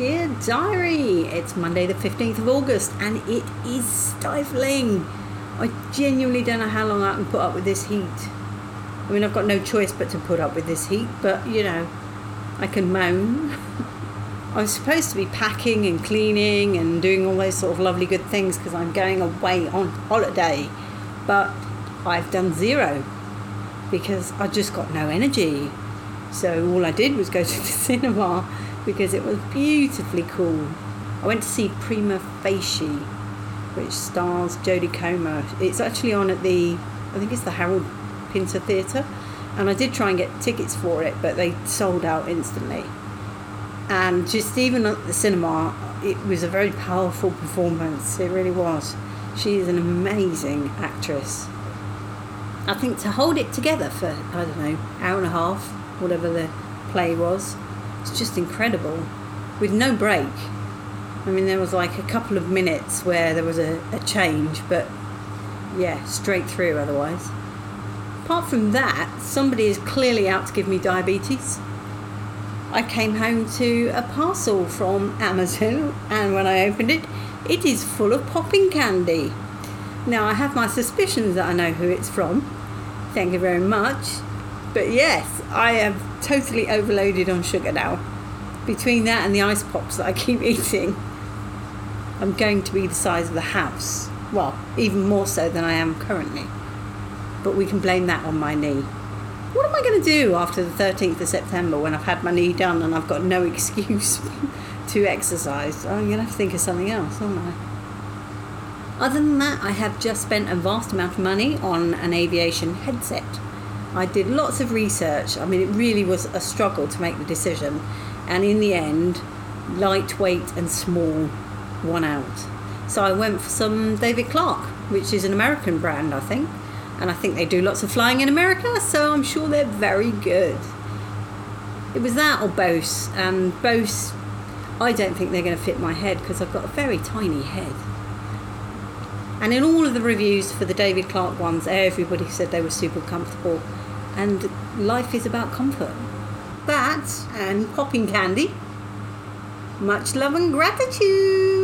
Dear Diary, it's Monday the 15th of August and it is stifling. I genuinely don't know how long I can put up with this heat. I mean, I've got no choice but to put up with this heat, but you know, I can moan. I was supposed to be packing and cleaning and doing all those sort of lovely good things because I'm going away on holiday, but I've done zero because I just got no energy. So all I did was go to the cinema because it was beautifully cool. I went to see Prima Facie, which stars Jodie Comer. It's actually on at the, I think it's the Harold Pinter Theatre, and I did try and get tickets for it, but they sold out instantly. And just even at the cinema, it was a very powerful performance. It really was. She is an amazing actress. I think to hold it together for I don't know hour and a half, whatever the play was, it's just incredible, with no break. I mean, there was like a couple of minutes where there was a, a change, but yeah, straight through otherwise. Apart from that, somebody is clearly out to give me diabetes. I came home to a parcel from Amazon, and when I opened it, it is full of popping candy. Now, I have my suspicions that I know who it's from. Thank you very much. But yes, I have totally overloaded on sugar now. Between that and the ice pops that I keep eating, I'm going to be the size of the house. Well, even more so than I am currently. But we can blame that on my knee. What am I going to do after the 13th of September when I've had my knee done and I've got no excuse to exercise? I'm going to have to think of something else, aren't I? Other than that, I have just spent a vast amount of money on an aviation headset. I did lots of research. I mean, it really was a struggle to make the decision. And in the end, lightweight and small won out. So I went for some David Clark, which is an American brand, I think. And I think they do lots of flying in America, so I'm sure they're very good. It was that or Bose. And Bose, I don't think they're going to fit my head because I've got a very tiny head. And in all of the reviews for the David Clark ones, everybody said they were super comfortable. And life is about comfort. That and popping candy. Much love and gratitude.